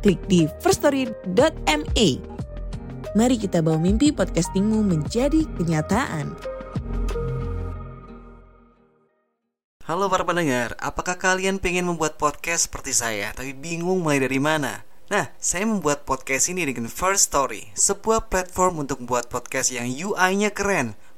klik di firststory.me. Mari kita bawa mimpi podcastingmu menjadi kenyataan. Halo para pendengar, apakah kalian pengen membuat podcast seperti saya tapi bingung mulai dari mana? Nah, saya membuat podcast ini dengan First Story, sebuah platform untuk membuat podcast yang UI-nya keren,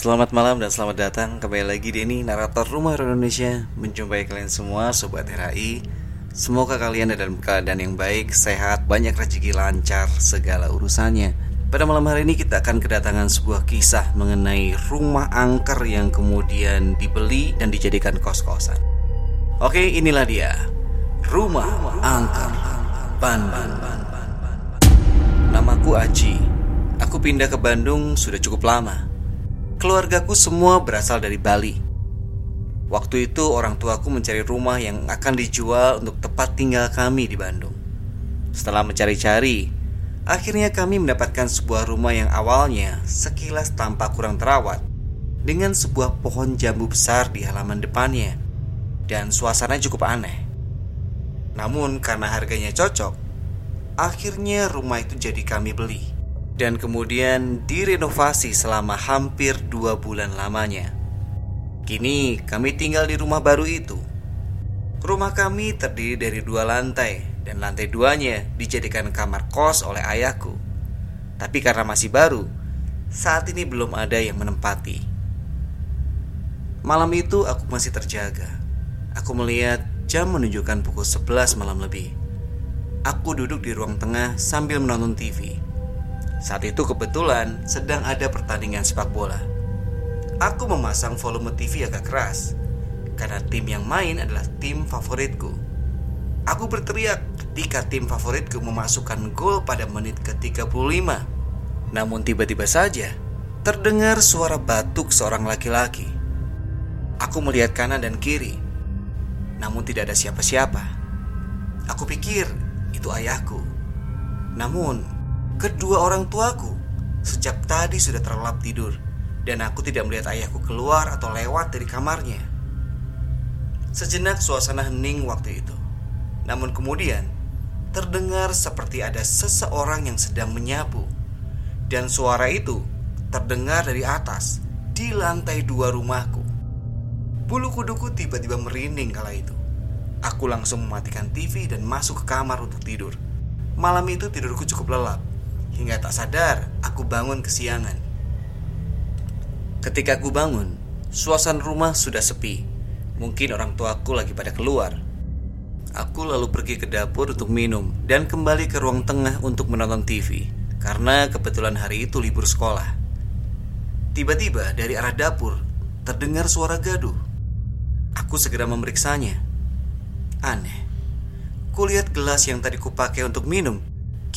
Selamat malam dan selamat datang kembali lagi di ini narator Rumah Indonesia menjumpai kalian semua sobat RAI. Semoga kalian ada dalam keadaan yang baik, sehat, banyak rezeki lancar segala urusannya. Pada malam hari ini kita akan kedatangan sebuah kisah mengenai rumah angker yang kemudian dibeli dan dijadikan kos-kosan. Oke, inilah dia. Rumah Angker Bandung. Namaku Aji. Aku pindah ke Bandung sudah cukup lama keluargaku semua berasal dari Bali. Waktu itu orang tuaku mencari rumah yang akan dijual untuk tempat tinggal kami di Bandung. Setelah mencari-cari, akhirnya kami mendapatkan sebuah rumah yang awalnya sekilas tampak kurang terawat dengan sebuah pohon jambu besar di halaman depannya dan suasana cukup aneh. Namun karena harganya cocok, akhirnya rumah itu jadi kami beli dan kemudian direnovasi selama hampir dua bulan lamanya. Kini kami tinggal di rumah baru itu. Rumah kami terdiri dari dua lantai dan lantai duanya dijadikan kamar kos oleh ayahku. Tapi karena masih baru, saat ini belum ada yang menempati. Malam itu aku masih terjaga. Aku melihat jam menunjukkan pukul 11 malam lebih. Aku duduk di ruang tengah sambil menonton TV. Saat itu kebetulan sedang ada pertandingan sepak bola. Aku memasang volume TV agak keras karena tim yang main adalah tim favoritku. Aku berteriak ketika tim favoritku memasukkan gol pada menit ke-35. Namun tiba-tiba saja terdengar suara batuk seorang laki-laki. Aku melihat kanan dan kiri, namun tidak ada siapa-siapa. Aku pikir itu ayahku. Namun Kedua orang tuaku sejak tadi sudah terlelap tidur dan aku tidak melihat ayahku keluar atau lewat dari kamarnya. Sejenak suasana hening waktu itu. Namun kemudian terdengar seperti ada seseorang yang sedang menyapu. Dan suara itu terdengar dari atas di lantai dua rumahku. Bulu kuduku tiba-tiba merinding kala itu. Aku langsung mematikan TV dan masuk ke kamar untuk tidur. Malam itu tidurku cukup lelap Hingga tak sadar, aku bangun kesiangan. Ketika aku bangun, suasana rumah sudah sepi. Mungkin orang tuaku lagi pada keluar. Aku lalu pergi ke dapur untuk minum dan kembali ke ruang tengah untuk menonton TV karena kebetulan hari itu libur sekolah. Tiba-tiba dari arah dapur terdengar suara gaduh. Aku segera memeriksanya. Aneh. Kulihat gelas yang tadi kupakai untuk minum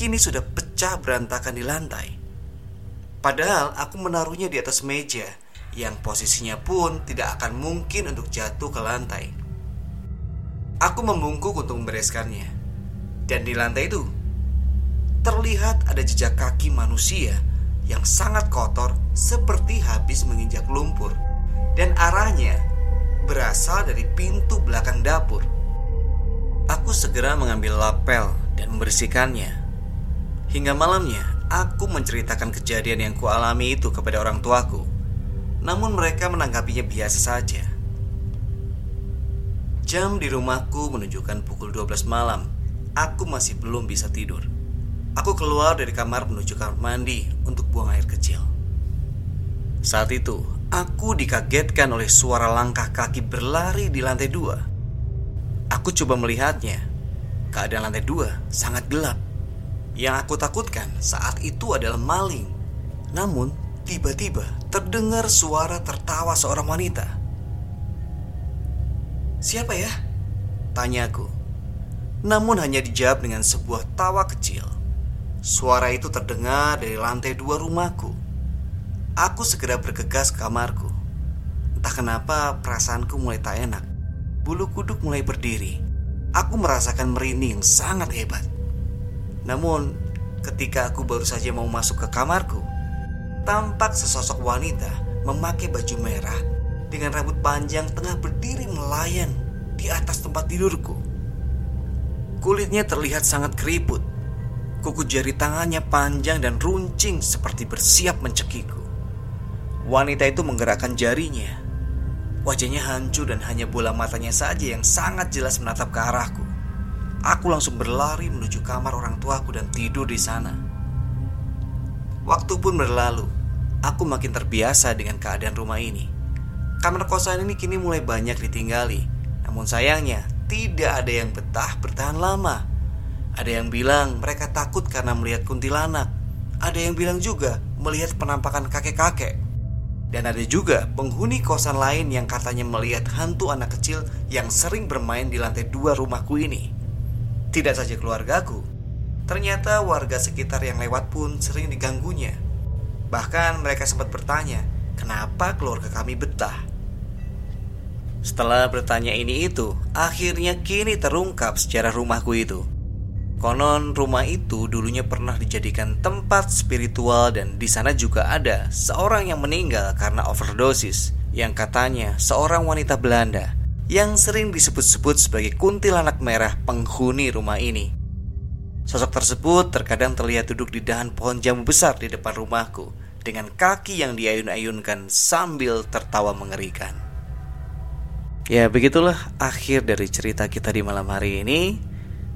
kini sudah pecah berantakan di lantai. Padahal aku menaruhnya di atas meja yang posisinya pun tidak akan mungkin untuk jatuh ke lantai. Aku membungkuk untuk membereskannya. Dan di lantai itu terlihat ada jejak kaki manusia yang sangat kotor seperti habis menginjak lumpur dan arahnya berasal dari pintu belakang dapur. Aku segera mengambil lapel dan membersihkannya Hingga malamnya, aku menceritakan kejadian yang kualami itu kepada orang tuaku. Namun mereka menanggapinya biasa saja. Jam di rumahku menunjukkan pukul 12 malam. Aku masih belum bisa tidur. Aku keluar dari kamar menuju kamar mandi untuk buang air kecil. Saat itu, aku dikagetkan oleh suara langkah kaki berlari di lantai dua. Aku coba melihatnya. Keadaan lantai dua sangat gelap. Yang aku takutkan saat itu adalah maling. Namun, tiba-tiba terdengar suara tertawa seorang wanita. Siapa ya? Tanyaku. Namun hanya dijawab dengan sebuah tawa kecil. Suara itu terdengar dari lantai dua rumahku. Aku segera bergegas ke kamarku. Entah kenapa perasaanku mulai tak enak. Bulu kuduk mulai berdiri. Aku merasakan merinding yang sangat hebat. Namun, ketika aku baru saja mau masuk ke kamarku, tampak sesosok wanita memakai baju merah dengan rambut panjang tengah berdiri melayan di atas tempat tidurku. Kulitnya terlihat sangat keriput. Kuku jari tangannya panjang dan runcing seperti bersiap mencekiku. Wanita itu menggerakkan jarinya. Wajahnya hancur dan hanya bola matanya saja yang sangat jelas menatap ke arahku. Aku langsung berlari menuju kamar orang tuaku dan tidur di sana. Waktu pun berlalu, aku makin terbiasa dengan keadaan rumah ini. Kamar kosan ini kini mulai banyak ditinggali, namun sayangnya tidak ada yang betah bertahan lama. Ada yang bilang mereka takut karena melihat kuntilanak. Ada yang bilang juga melihat penampakan kakek-kakek. Dan ada juga penghuni kosan lain yang katanya melihat hantu anak kecil yang sering bermain di lantai dua rumahku ini. Tidak saja keluargaku, ternyata warga sekitar yang lewat pun sering diganggunya. Bahkan mereka sempat bertanya, kenapa keluarga kami betah? Setelah bertanya ini itu, akhirnya kini terungkap sejarah rumahku itu. Konon rumah itu dulunya pernah dijadikan tempat spiritual dan di sana juga ada seorang yang meninggal karena overdosis yang katanya seorang wanita Belanda yang sering disebut-sebut sebagai kuntilanak merah penghuni rumah ini. Sosok tersebut terkadang terlihat duduk di dahan pohon jambu besar di depan rumahku dengan kaki yang diayun-ayunkan sambil tertawa mengerikan. Ya, begitulah akhir dari cerita kita di malam hari ini.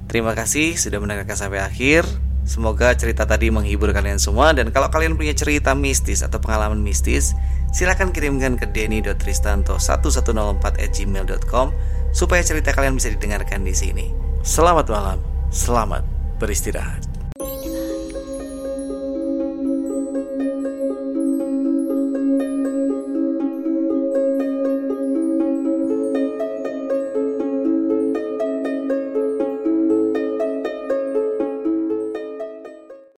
Terima kasih sudah mendengarkan sampai akhir. Semoga cerita tadi menghibur kalian semua dan kalau kalian punya cerita mistis atau pengalaman mistis, Silahkan kirimkan ke denny.tristanto1104@gmail.com supaya cerita kalian bisa didengarkan di sini. Selamat malam, selamat beristirahat.